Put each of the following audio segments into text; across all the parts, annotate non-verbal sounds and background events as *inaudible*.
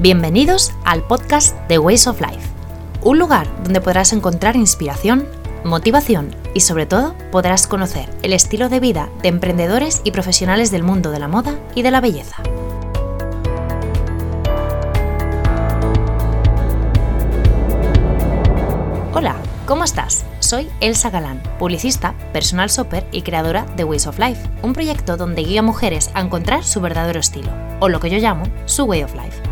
Bienvenidos al podcast The Ways of Life, un lugar donde podrás encontrar inspiración, motivación y sobre todo podrás conocer el estilo de vida de emprendedores y profesionales del mundo de la moda y de la belleza. Hola, ¿cómo estás? Soy Elsa Galán, publicista, personal shopper y creadora de Ways of Life, un proyecto donde guía a mujeres a encontrar su verdadero estilo, o lo que yo llamo su Way of Life.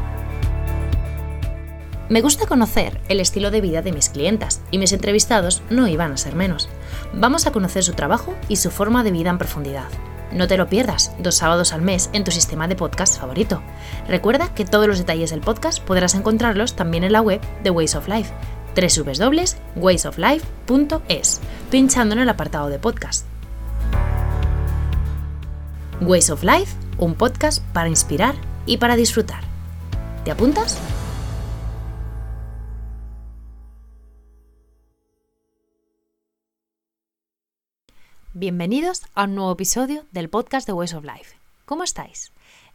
Me gusta conocer el estilo de vida de mis clientas y mis entrevistados no iban a ser menos. Vamos a conocer su trabajo y su forma de vida en profundidad. No te lo pierdas, dos sábados al mes en tu sistema de podcast favorito. Recuerda que todos los detalles del podcast podrás encontrarlos también en la web de Ways of Life, www.waysoflife.es, pinchando en el apartado de podcast. Ways of Life, un podcast para inspirar y para disfrutar. ¿Te apuntas? Bienvenidos a un nuevo episodio del podcast de Ways of Life. ¿Cómo estáis?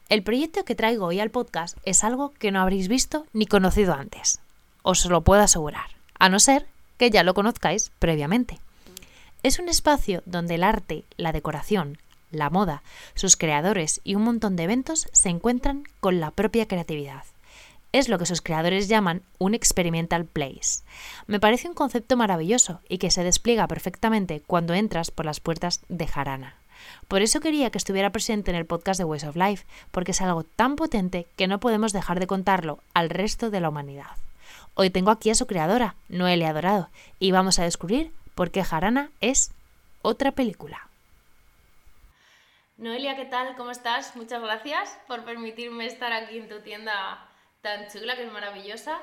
El proyecto que traigo hoy al podcast es algo que no habréis visto ni conocido antes. Os lo puedo asegurar, a no ser que ya lo conozcáis previamente. Es un espacio donde el arte, la decoración, la moda, sus creadores y un montón de eventos se encuentran con la propia creatividad es lo que sus creadores llaman un experimental place. Me parece un concepto maravilloso y que se despliega perfectamente cuando entras por las puertas de Jarana. Por eso quería que estuviera presente en el podcast de Ways of Life, porque es algo tan potente que no podemos dejar de contarlo al resto de la humanidad. Hoy tengo aquí a su creadora, Noelia Dorado, y vamos a descubrir por qué Jarana es otra película. Noelia, ¿qué tal? ¿Cómo estás? Muchas gracias por permitirme estar aquí en tu tienda tan chula, que es maravillosa.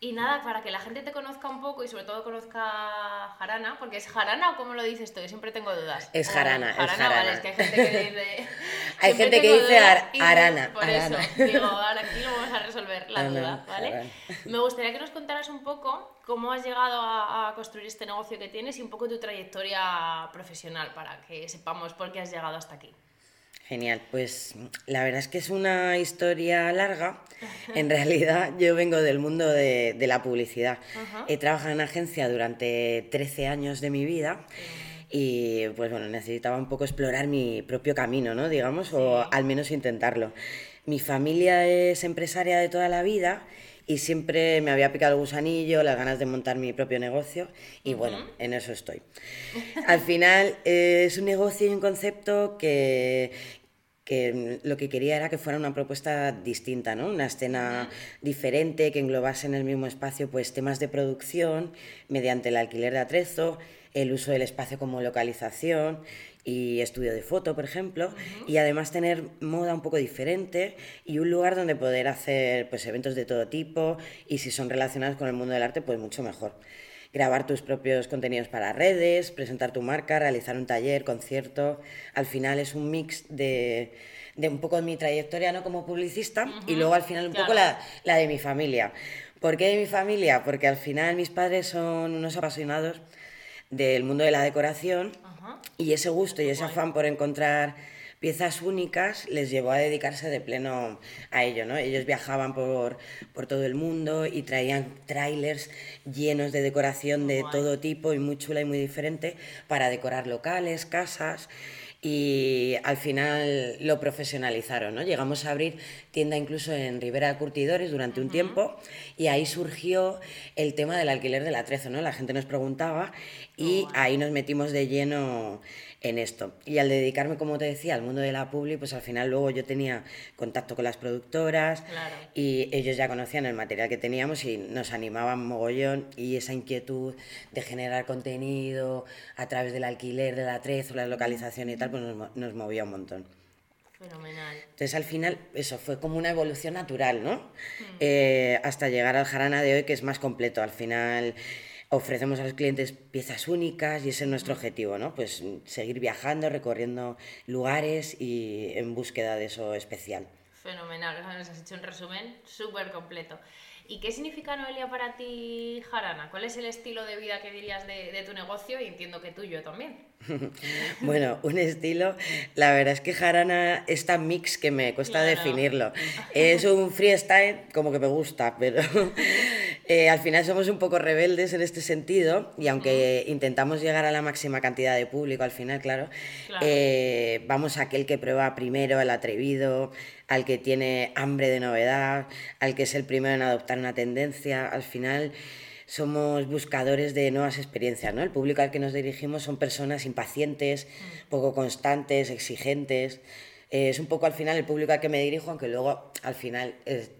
Y nada, para que la gente te conozca un poco y sobre todo conozca Jarana, porque es Jarana o cómo lo dices tú, yo siempre tengo dudas. Es Jarana, es Jarana. Vale, es que hay gente que dice... *laughs* hay gente que dice Arana. Por eso, digo, ahora aquí lo vamos a resolver la duda, ¿vale? Me gustaría que nos contaras un poco cómo has llegado a, a, construir este negocio que tienes y un poco tu trayectoria profesional para que sepamos por qué has llegado hasta aquí. Genial, pues la verdad es que es una historia larga. En realidad yo vengo del mundo de, la publicidad. He trabajado en agencia durante 13 años de mi vida y pues bueno, necesitaba un poco explorar mi propio camino, ¿no? Digamos, o al menos intentarlo. Mi familia es empresaria de toda la vida y siempre me había picado el gusanillo, las ganas de montar mi propio negocio y bueno, en eso estoy. Al final eh, es un negocio y un concepto que, que lo que quería era que fuera una propuesta distinta, ¿no? Una escena diferente, que englobase en el mismo espacio pues temas de producción mediante el alquiler de atrezo, el uso del espacio como localización y estudio de foto, por ejemplo, y además tener moda un poco diferente y un lugar donde poder hacer pues, eventos de todo tipo y si son relacionados con el mundo del arte, pues mucho mejor. Grabar tus propios contenidos para redes, presentar tu marca, realizar un taller, concierto. Al final es un mix de, de un poco de mi trayectoria ¿no? como publicista y luego al final un poco la, la de mi familia. ¿Por qué de mi familia? Porque al final mis padres son unos apasionados del mundo de la decoración y ese gusto y ese afán por encontrar piezas únicas les llevó a dedicarse de pleno a ello, ¿no? Ellos viajaban por, por todo el mundo y traían trailers llenos de decoración de todo tipo y muy chula y muy diferente para decorar locales, casas y al final lo profesionalizaron, ¿no? Llegamos a abrir tienda incluso en Ribera de Curtidores durante un tiempo y ahí surgió el tema del alquiler del atrezo, ¿no? La gente nos preguntaba y ahí nos metimos de lleno en esto. Y al dedicarme, como te decía, al mundo de la publi, pues al final luego yo tenía contacto con las productoras y ellos ya conocían el material que teníamos y nos animaban mogollón y esa inquietud de generar contenido a través del alquiler, del atrezo, la localización y tal, pues nos, nos movía un montón. Fenomenal. Entonces al final eso fue como una evolución natural, ¿no? Hmm. Eh, hasta llegar al jarana de hoy que es más completo. Al final ofrecemos a los clientes piezas únicas y ese es nuestro objetivo, ¿no? Pues seguir viajando, recorriendo lugares y en búsqueda de eso especial. Fenomenal, nos has hecho un resumen súper completo. ¿Y qué significa Noelia para ti, Jarana? ¿Cuál es el estilo de vida que dirías de, tu negocio? Y entiendo que tuyo también. *laughs* bueno, un estilo, la verdad es que Jarana es tan mix que me cuesta definirlo. Es un freestyle como que me gusta, pero *laughs* eh, al final somos un poco rebeldes en este sentido y aunque intentamos llegar a la máxima cantidad de público al final, claro, eh, vamos a aquel que prueba primero, el atrevido, al que tiene hambre de novedad, al que es el primero en adoptar una tendencia. Al final somos buscadores de nuevas experiencias, ¿no? El público al que nos dirigimos son personas impacientes, mm. poco constantes, exigentes. Eh, es un poco al final el público al que me dirijo, aunque luego al final es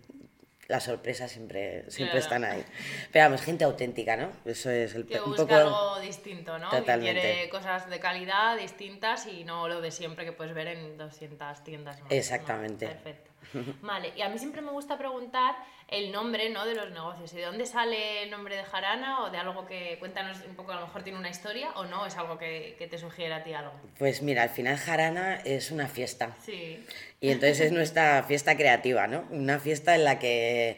las sorpresas siempre, siempre están ahí. Pero vamos, gente auténtica, ¿no? Eso es el que un busca algo distinto, ¿no? Totalmente. Que quiere cosas de calidad distintas y no lo de siempre que puedes ver en 200 tiendas. Exactamente. Perfecto. *laughs* Vale, y a mí siempre me gusta preguntar el nombre ¿no? de los negocios. ¿Y de dónde sale el nombre de Jarana o de algo que, cuéntanos un poco, a lo mejor tiene una historia o no, es algo que, que te sugiere a ti algo? Pues mira, al final Jarana es una fiesta. Sí. Y entonces es nuestra fiesta creativa, ¿no? Una fiesta en la que...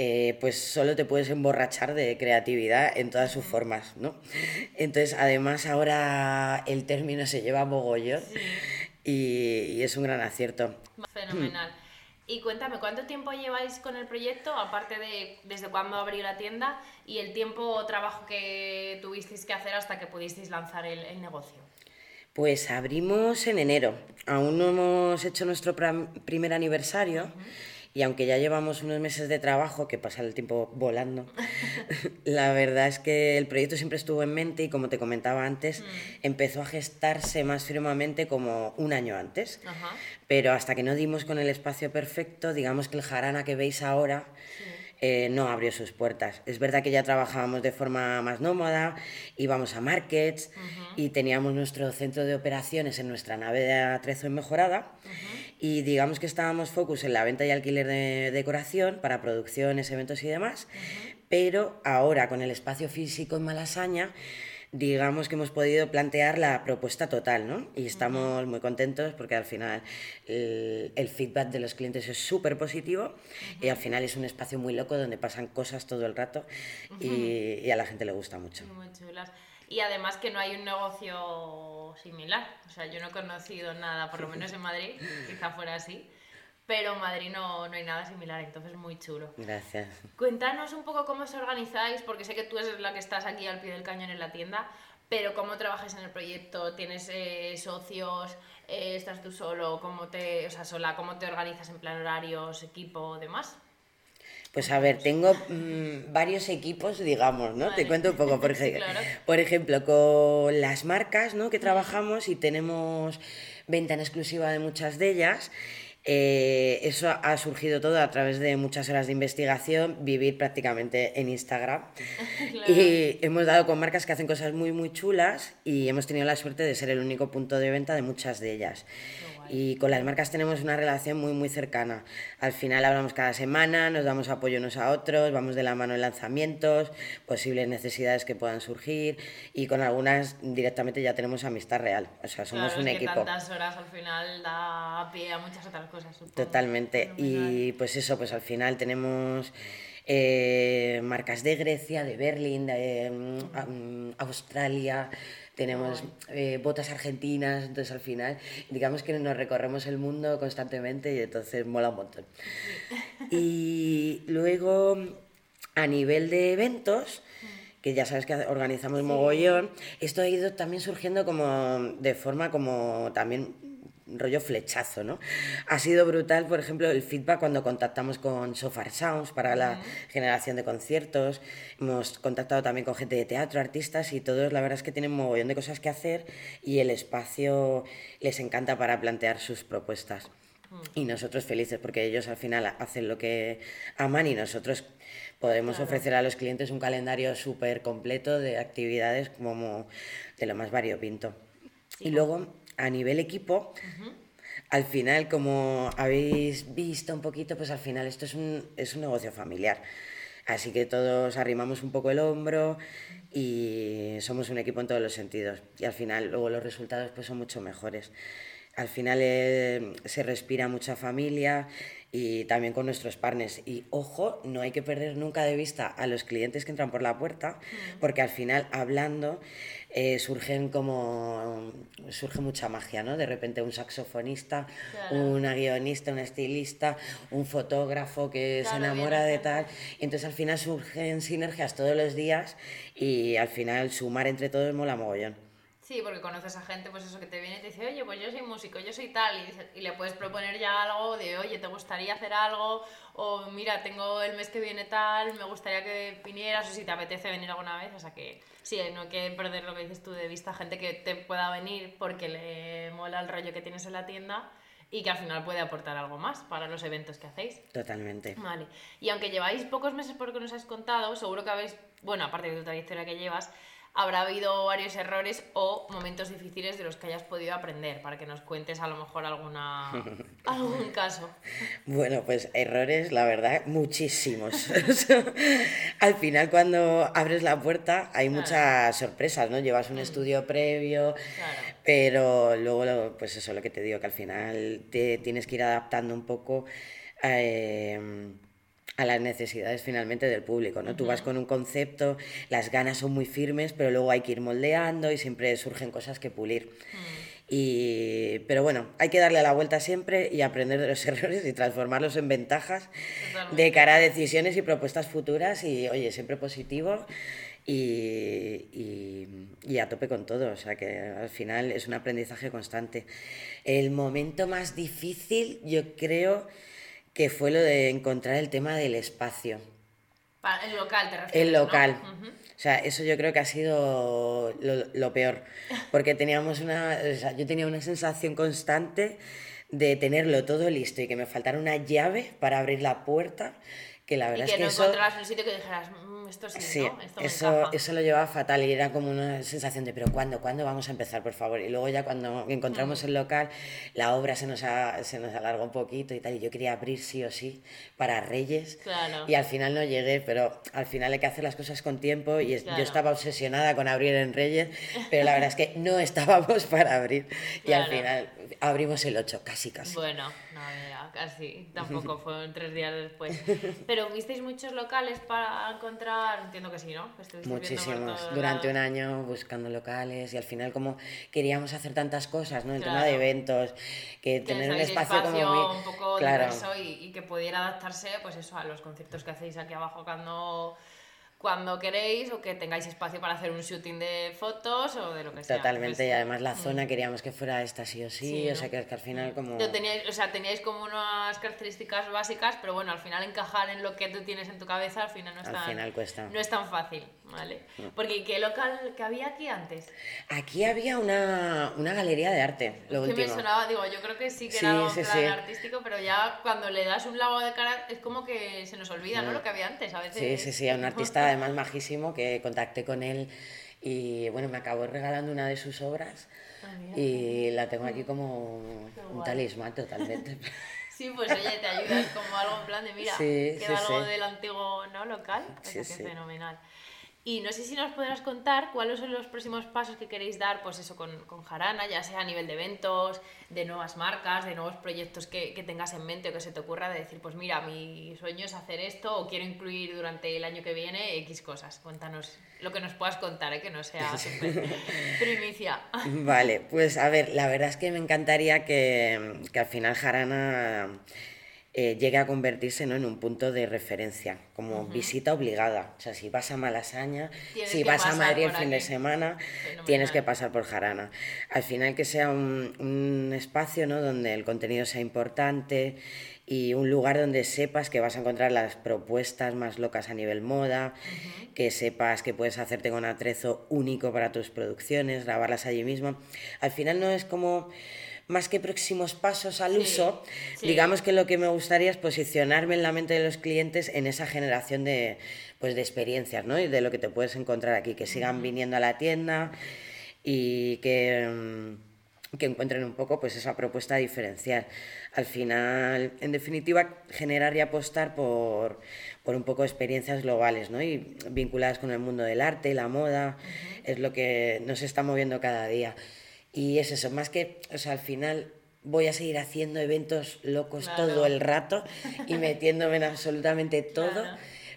Eh, pues solo te puedes emborrachar de creatividad en todas sus formas, ¿no? Entonces, además ahora el término se lleva mogollón y, y, es un gran acierto. Fenomenal. Y cuéntame, ¿cuánto tiempo lleváis con el proyecto, aparte de desde cuándo abrió la tienda y el tiempo o trabajo que tuvisteis que hacer hasta que pudisteis lanzar el, negocio? Pues abrimos en enero. Aún no hemos hecho nuestro primer aniversario. Y aunque ya llevamos unos meses de trabajo, que pasa el tiempo volando, *laughs* *laughs* la verdad es que el proyecto siempre estuvo en mente y como te comentaba antes, mm. empezó a gestarse más firmemente como un año antes. Pero hasta que no dimos con el espacio perfecto, digamos que el jarana que veis ahora... Eh, no abrió sus puertas. Es verdad que ya trabajábamos de forma más nómada, íbamos a markets y teníamos nuestro centro de operaciones en nuestra nave de atrezo en mejorada y digamos que estábamos focus en la venta y alquiler de decoración para producciones, eventos y demás, pero ahora con el espacio físico en Malasaña, digamos que hemos podido plantear la propuesta total, ¿no? Y estamos muy contentos porque al final el, feedback de los clientes es súper positivo y al final es un espacio muy loco donde pasan cosas todo el rato y, y a la gente le gusta mucho. Muy chulas y además que no hay un negocio similar. O sea, yo no he conocido nada, por lo menos en Madrid, quizá fuera así, pero en Madrid no, no hay nada similar, entonces muy chulo. Gracias. Cuéntanos un poco cómo os organizáis, porque sé que tú eres la que estás aquí al pie del cañón en la tienda, pero cómo trabajas en el proyecto, tienes eh, socios, eh, estás tú solo, cómo te, o sea, sola, cómo te organizas en plan horarios, equipo, demás. Pues a ver, tengo mm, varios equipos, digamos, ¿no? Te cuento un poco, por, *laughs* ejemplo, por ejemplo, con las marcas ¿no? que trabajamos y tenemos venta en exclusiva de muchas de ellas. Eh, eso ha surgido todo a través de muchas horas de investigación, vivir prácticamente en Instagram. *laughs* Y hemos dado con marcas que hacen cosas muy, muy chulas y hemos tenido la suerte de ser el único punto de venta de muchas de ellas y con las marcas tenemos una relación muy muy cercana. Al final hablamos cada semana, nos damos apoyo unos a otros, vamos de la mano en lanzamientos, posibles necesidades que puedan surgir y con algunas directamente ya tenemos amistad real. O sea, somos un equipo. Que tantas horas al final da pie a muchas otras cosas. Totalmente. Y pues eso, pues al final tenemos eh, marcas de Grecia, de Berlín, de mm, Australia tenemos eh, botas argentinas, entonces al final digamos que nos recorremos el mundo constantemente y entonces mola un montón. Y luego a nivel de eventos, que ya sabes que organizamos mogollón, esto ha ido también surgiendo como de forma como también rollo flechazo, ¿no? Ha sido brutal, por ejemplo, el feedback cuando contactamos con Sofar Sounds para la generación de conciertos. Hemos contactado también con gente de teatro, artistas y todos, la verdad es que tienen un mogollón de cosas que hacer y el espacio les encanta para plantear sus propuestas. Y nosotros felices porque ellos al final hacen lo que aman y nosotros podemos ofrecer a los clientes un calendario súper completo de actividades como de lo más variopinto. Y luego a nivel equipo, al final, como habéis visto un poquito, pues al final esto es un, es un negocio familiar. Así que todos arrimamos un poco el hombro y somos un equipo en todos los sentidos. Y al final luego los resultados pues son mucho mejores. Al final eh, se respira mucha familia y también con nuestros partners. Y ojo, no hay que perder nunca de vista a los clientes que entran por la puerta, porque al final hablando eh, surgen como surge mucha magia, ¿no? De repente un saxofonista, una guionista, un estilista, un fotógrafo que se enamora de tal. Y entonces al final surgen sinergias todos los días y al final sumar entre todos mola mogollón. Sí, porque conoces a gente, pues eso que te viene y te dice, oye, pues yo soy músico, yo soy tal, y, le puedes proponer ya algo de, oye, ¿te gustaría hacer algo? O mira, tengo el mes que viene tal, me gustaría que vinieras, o si te apetece venir alguna vez, o sea que sí, no hay que perder lo que dices tú de vista, gente que te pueda venir porque le mola el rollo que tienes en la tienda y que al final puede aportar algo más para los eventos que hacéis. Totalmente. Vale. Y aunque lleváis pocos meses por lo que nos has contado, seguro que habéis, bueno, aparte de tu trayectoria que llevas, habrá habido varios errores o momentos difíciles de los que hayas podido aprender, para que nos cuentes a lo mejor alguna, *laughs* algún caso. Bueno, pues errores, la verdad, muchísimos. *laughs* Al final cuando abres la puerta hay muchas sorpresas, ¿no? Llevas un mm. estudio previo, pero luego, pues eso, lo que te digo, que al final te tienes que ir adaptando un poco. Eh, a las necesidades finalmente del público, ¿no? Tú vas con un concepto, las ganas son muy firmes, pero luego hay que ir moldeando y siempre surgen cosas que pulir. Mm. Y, pero bueno, hay que darle la vuelta siempre y aprender de los *laughs* errores y transformarlos en ventajas de cara a decisiones y propuestas futuras y, oye, siempre positivo y, y, y, a tope con todo. O sea que al final es un aprendizaje constante. El momento más difícil, yo creo que fue lo de encontrar el tema del espacio. el local, te refieres. El local. O sea, eso yo creo que ha sido lo, peor. *laughs* Porque teníamos una. O sea, yo tenía una sensación constante de tenerlo todo listo y que me faltara una llave para abrir la puerta. Que la verdad y que es que no eso... encontrabas un sitio que dijeras, esto sí, ¿no? Esto eso, eso lo llevaba fatal y era como una sensación de, pero ¿cuándo? ¿Cuándo vamos a empezar, por favor? Y luego ya cuando encontramos el local, la obra se nos, se nos alargó un poquito y tal, y yo quería abrir sí o sí para Reyes. Y al final no llegué, pero al final hay que hacer las cosas con tiempo y yo estaba obsesionada con abrir en Reyes, pero la verdad es que *laughs* no estábamos para abrir. Y al final abrimos el 8, casi, casi. Bueno, no, casi, tampoco *laughs* fueron tres días después. Pero visteis muchos locales para encontrar, entiendo que sí, ¿no? Muchísimos, durante un año buscando locales y al final como queríamos hacer tantas cosas, ¿no? El tema de eventos, que, tener un espacio, como un poco claro. diverso y, y que pudiera adaptarse pues eso a los conciertos que hacéis aquí abajo cuando cuando queréis o que tengáis espacio para hacer un shooting de fotos o de lo que sea. Totalmente, y además la zona mm. queríamos que fuera esta sí o sí, o sea que, que, al final como... Teníais, o sea, teníais como unas características básicas, pero bueno, al final encajar en lo que tú tienes en tu cabeza al final no es, al tan, final cuesta. No es tan fácil, ¿vale? Mm. Porque ¿qué local que había aquí antes? Aquí había una, una galería de arte, lo que último. me sonaba, digo, yo creo que sí que era un plan artístico, pero ya cuando le das un lavado de cara es como que se nos olvida, ¿no? Mm. Lo que había antes, a veces. Sí, sí, sí, a un artista además majísimo que contacté con él y bueno, me acabó regalando una de sus obras ah, y la tengo aquí como un talismán totalmente. *laughs* Sí, pues oye, te ayudas como algo en plan de, mira, queda algo del antiguo ¿no? local, o sea, que fenomenal. Y no sé si nos podrás contar cuáles son los próximos pasos que queréis dar, pues eso, con, con Jarana, ya sea a nivel de eventos, de nuevas marcas, de nuevos proyectos que, que, tengas en mente o que se te ocurra de decir, pues mira, mi sueño es hacer esto o quiero incluir durante el año que viene X cosas. Cuéntanos lo que nos puedas contar, ¿eh? que no sea *laughs* primicia. Vale, pues a ver, la verdad es que me encantaría que, que al final Jarana eh, llegue a convertirse ¿no? en un punto de referencia, como visita obligada. O sea, si vas a Malasaña, si vas a Madrid el fin de semana, tienes que pasar por Jarana. Al final que sea un, un espacio ¿no? donde el contenido sea importante y un lugar donde sepas que vas a encontrar las propuestas más locas a nivel moda, que sepas que puedes hacerte con atrezo único para tus producciones, grabarlas allí mismo. Al final no es como más que próximos pasos al uso, digamos que lo que me gustaría es posicionarme en la mente de los clientes en esa generación de, pues, de experiencias, ¿no? Y de lo que te puedes encontrar aquí, que sigan viniendo a la tienda y que, que encuentren un poco pues, esa propuesta diferencial. Al final, en definitiva, generar y apostar por, por un poco experiencias globales ¿no? y vinculadas con el mundo del arte, la moda, es lo que nos está moviendo cada día. Y es eso, más que, o sea, al final voy a seguir haciendo eventos locos todo el rato y metiéndome en absolutamente *laughs* todo.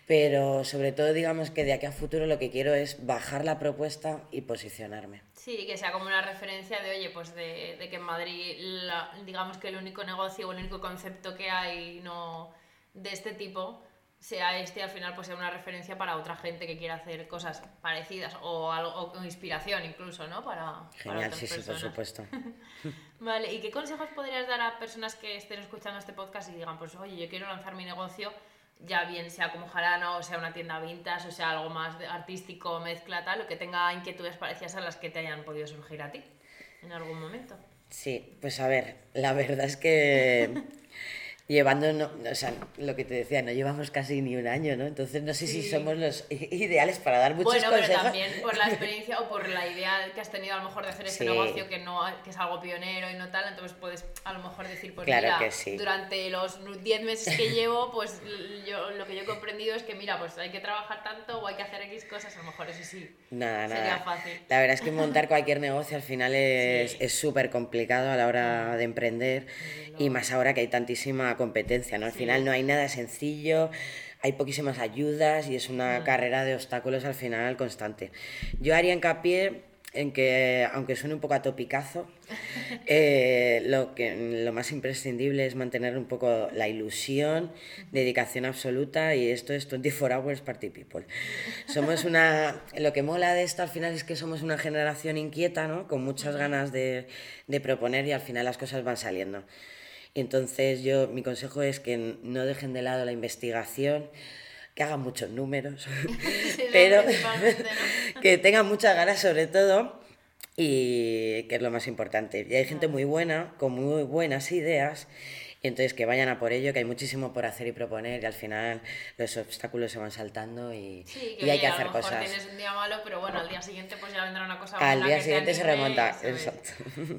Pero sobre todo, digamos que de aquí a futuro lo que quiero es bajar la propuesta y posicionarme. Sí, que sea como una referencia de, oye, pues de, de que en Madrid, digamos que el único negocio o el único concepto que hay no de este tipo sea este al final pues sea una referencia para otra gente que quiera hacer cosas parecidas o algo o inspiración incluso, ¿no? Para, Genial, sí, sí, por supuesto. *laughs* vale, ¿y qué consejos podrías dar a personas que estén escuchando este podcast y digan, pues oye, yo quiero lanzar mi negocio, ya bien sea como jarana o sea una tienda vintage o sea algo más artístico, mezcla, tal, o que tenga inquietudes parecidas a las que te hayan podido surgir a ti en algún momento? Sí, pues a ver, la verdad es que *laughs* llevando, no, o sea, lo que te decía, no llevamos casi ni un año, ¿no? Entonces no sé si somos los ideales para dar muchos bueno, consejos. Bueno, pero también por la *laughs* experiencia o por la idea que has tenido a lo mejor de hacer este negocio que no que es algo pionero y no tal, entonces puedes a lo mejor decir, pues claro mira, sí. durante los 10 meses que *laughs* llevo, pues yo lo que yo he comprendido es que mira, pues hay que trabajar tanto o hay que hacer X cosas, a lo mejor eso sí. Nada, sería nada. fácil. La verdad es que montar cualquier negocio al final es súper complicado a la hora de emprender y más ahora que hay tantísima competencia, ¿no? Al final no hay nada sencillo, hay poquísimas ayudas y es una carrera de obstáculos al final constante. Yo haría hincapié en que, aunque suene un poco a topicazo, *laughs* eh, lo, que, lo más imprescindible es mantener un poco la ilusión, dedicación absoluta y esto es 24 hours party people. Somos una, lo que mola de esto al final es que somos una generación inquieta, ¿no? con muchas ganas de, de proponer y al final las cosas van saliendo. Entonces yo, mi consejo es que no dejen de lado la investigación, que hagan muchos números, *laughs* *laughs* pero *laughs* que tengan muchas ganas sobre todo y que es lo más importante. Y hay gente muy buena, con muy buenas ideas entonces que vayan a por ello, que hay muchísimo por hacer y proponer y al final los obstáculos se van saltando y, y hay que hacer a lo cosas. Tienes un día malo, pero bueno, al día siguiente pues ya vendrá una cosa Al día siguiente se remonta, exacto.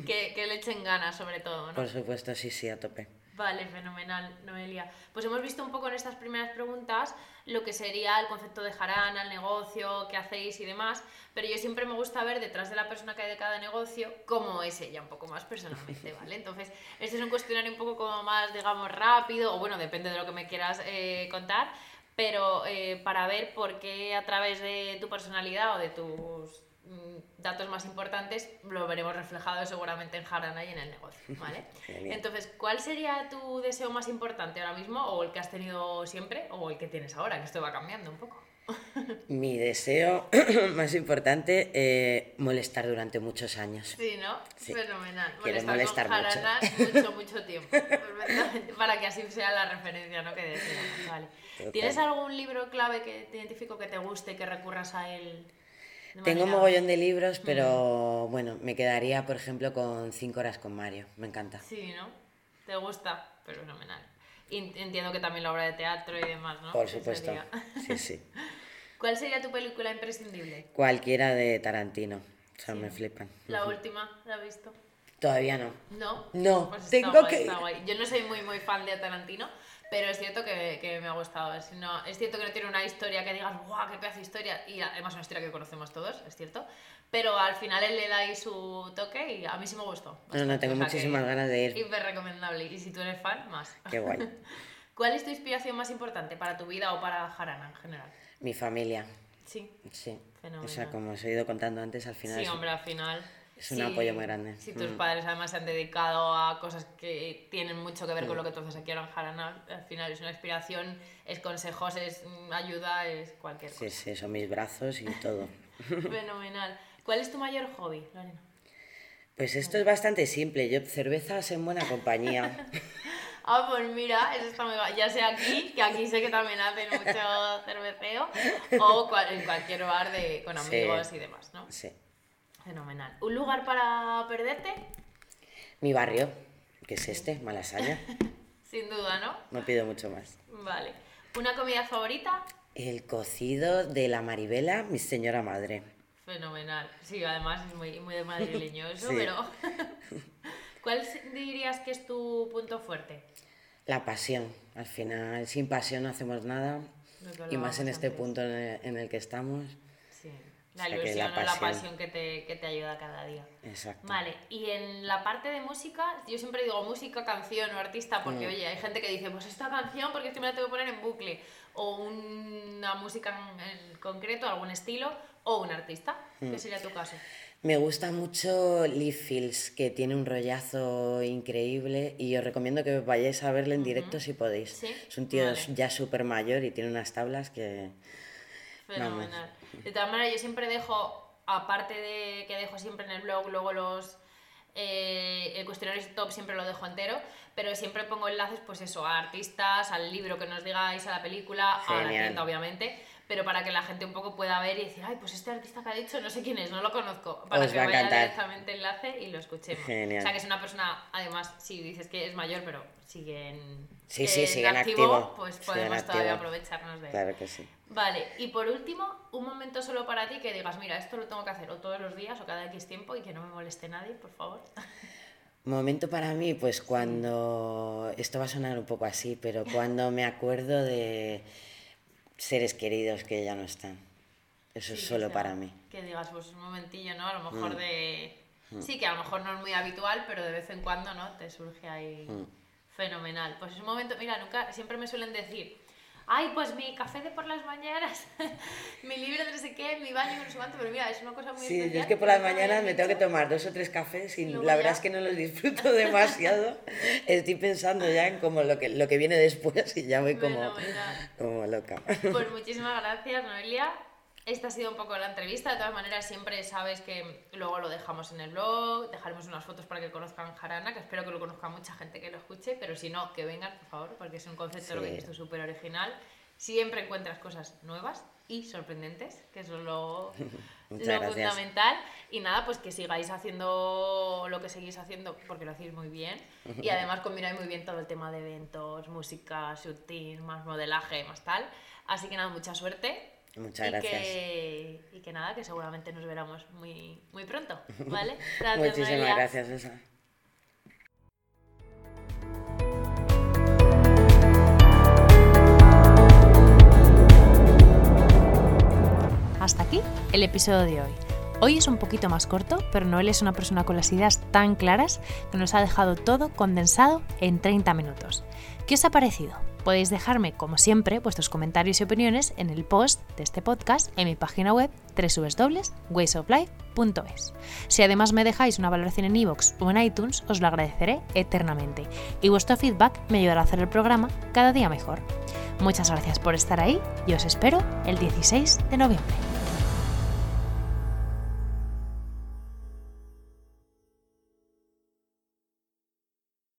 Que, que, le echen ganas sobre todo, ¿no? Por supuesto, sí, sí, a tope. Vale, fenomenal, Noelia. Pues hemos visto un poco en estas primeras preguntas lo que sería el concepto de jarana, el negocio, qué hacéis y demás, pero yo siempre me gusta ver detrás de la persona que hay de cada negocio cómo es ella, un poco más personalmente, *laughs* ¿vale? Entonces, este es un cuestionario un poco como más, digamos, rápido, o bueno, depende de lo que me quieras eh, contar, pero eh, para ver por qué a través de tu personalidad o de tus datos más importantes lo veremos reflejado seguramente en Jarana y en el negocio, *laughs* ¿vale? Entonces, ¿cuál sería tu deseo más importante ahora mismo o el que has tenido siempre o el que tienes ahora? Que esto va cambiando un poco. *laughs* Mi deseo *clears throat* más importante, eh, molestar durante muchos años. Sí, ¿no? Fenomenal. Quiero molestar, molestar mucho. mucho, mucho tiempo. *laughs* para que así sea la referencia, ¿no? Que decíamos, vale. ¿Tienes algún libro clave que te identifico que te guste y que recurras a él? Tengo un mogollón de libros, pero bueno, me quedaría, por ejemplo, con Cinco horas con Mario. Me encanta. Sí, ¿no? ¿Te gusta? Pero fenomenal. entiendo que también la obra de teatro y demás, ¿no? Por supuesto. Sí, sí. *laughs* ¿Cuál sería tu película imprescindible? Cualquiera de Tarantino. O sea, me flipan. ¿La última? ¿La has visto? Todavía no. ¿No? No. Pues tengo que... Yo no soy muy, muy fan de Tarantino, pero es cierto que, que me ha gustado. Es, no, es cierto que no tiene una historia que digas, ¡guau, qué pedazo de historia! Y además una historia que conocemos todos, es cierto. Pero al final él le da ahí su toque y a mí sí me gustó. No, no, tengo muchísimas ganas de ir. Hiper recomendable. Y si tú eres fan, más. Qué guay. *laughs* ¿Cuál es tu inspiración más importante para tu vida o para Jarana en general? Mi familia. Sí. Sí. Fenomenal. O sea, como os he ido contando antes, al final. Sí, hombre, al final es un apoyo muy grande. Si tus mm. padres además se han dedicado a cosas que tienen mucho que ver con lo que tú haces aquí en Jarana, al final es una inspiración, es consejos, es mm, ayuda, es cualquier cosa. Sí, sí, son mis brazos y todo. *laughs* *laughs* Fenomenal. ¿Cuál es tu mayor hobby, Lorena? Pues esto es bastante simple. Yo cervezas en buena compañía. *laughs* ah, pues mira, eso está muy Ya sea aquí, que aquí sé que también hacen mucho cerveceo, o en cualquier bar de, con amigos y demás, ¿no? Sí. Fenomenal. ¿Un lugar para perderte? Mi barrio, que es este, Malasaña. *laughs* Sin duda, ¿no? No pido mucho más. Vale. ¿Una comida favorita? El cocido de la Maribela, mi señora madre. Fenomenal. Sí, además es muy, muy de madrileño eso, *laughs* pero... *laughs* ¿Cuál dirías que es tu punto fuerte? La pasión. Al final, sin pasión no hacemos nada. Y más en este punto en el, en el que estamos. La ilusión o la pasión que te, que te ayuda cada día. Exacto. Vale, y en la parte de música, yo siempre digo música, canción o artista, porque Mm. oye, hay gente que dice, pues esta canción porque es que me la tengo que poner en bucle, o una música en, concreto, algún estilo, o un artista, Mm. ¿qué sería tu caso? Me gusta mucho Lee Fields, que tiene un rollazo increíble y os recomiendo que vayáis a verle en directo si podéis. Sí, Es un tío vale. ya súper mayor y tiene unas tablas que... Fenomenal. De todas maneras, yo siempre dejo, aparte de que dejo siempre en el blog, luego los. eh, el cuestionario top siempre lo dejo entero, pero siempre pongo enlaces, pues eso, a artistas, al libro que nos digáis, a la película, a la tienda, obviamente, pero para que la gente un poco pueda ver y decir, ay, pues este artista que ha dicho, no sé quién es, no lo conozco, para Os que va vaya directamente enlace y lo escuchemos. Genial. O sea, que es una persona, además, si dices que es mayor, pero sigue en, Sí, sí, en sigue en activo, pues podemos todavía activo. aprovecharnos de él. Claro que sí. Vale, y por último, un momento solo para ti que digas, mira, esto lo tengo que hacer o todos los días o cada X tiempo y que no me moleste nadie, por favor. *laughs* Momento para mí, pues cuando, esto va a sonar un poco así, pero cuando me acuerdo de seres queridos que ya no están. Eso es Sí, solo o sea, para mí. Que digas, pues un momentillo, ¿no? A lo Mm. mejor de... Sí, que a lo mejor no es muy habitual, pero de vez en cuando, ¿no? Te surge ahí Mm. fenomenal. Pues es un momento, mira, nunca, siempre me suelen decir, ay, pues mi café de por las mañanas, *laughs* mi libro de no sé qué, mi baño, no sé cuánto, pero mira, es una cosa muy Sí, yo especial. es que por las mañanas me tengo que tomar dos o tres cafés y Luego la verdad es que no los disfruto *laughs* demasiado. Estoy pensando ya en como lo que, lo que viene después y ya voy como, Fenomenal. como loca. Pues muchísimas gracias, Noelia. Esta ha sido un poco la entrevista. De todas maneras, siempre sabes que luego lo dejamos en el blog, dejaremos unas fotos para que conozcan Jarana, que espero que lo conozca mucha gente que lo escuche, pero si no, que vengan, por favor, porque es un concepto, lo que Sí. súper original. Siempre encuentras cosas nuevas y sorprendentes, que eso es lo, *laughs* fundamental. Y nada, pues que sigáis haciendo lo que seguís haciendo, porque lo hacéis muy bien. Y *laughs* además combináis muy bien todo el tema de eventos, música, shooting, más modelaje, más tal. Así que nada, mucha suerte. Muchas y gracias. Que, y que nada, que seguramente nos veremos muy, muy pronto. *laughs* ¿Vale? Gracias, Muchísimas gracias, Rosa. Hasta aquí el episodio de hoy. Hoy es un poquito más corto, pero Noel es una persona con las ideas tan claras que nos ha dejado todo condensado en 30 minutos. ¿Qué os ha parecido? Podéis dejarme, como siempre, vuestros comentarios y opiniones en el post de este podcast en mi página web www.waysoflife.es. Si además me dejáis una valoración en iVoox o en iTunes, os lo agradeceré eternamente. Y vuestro feedback me ayudará a hacer el programa cada día mejor. Muchas gracias por estar ahí y os espero el 16 de noviembre.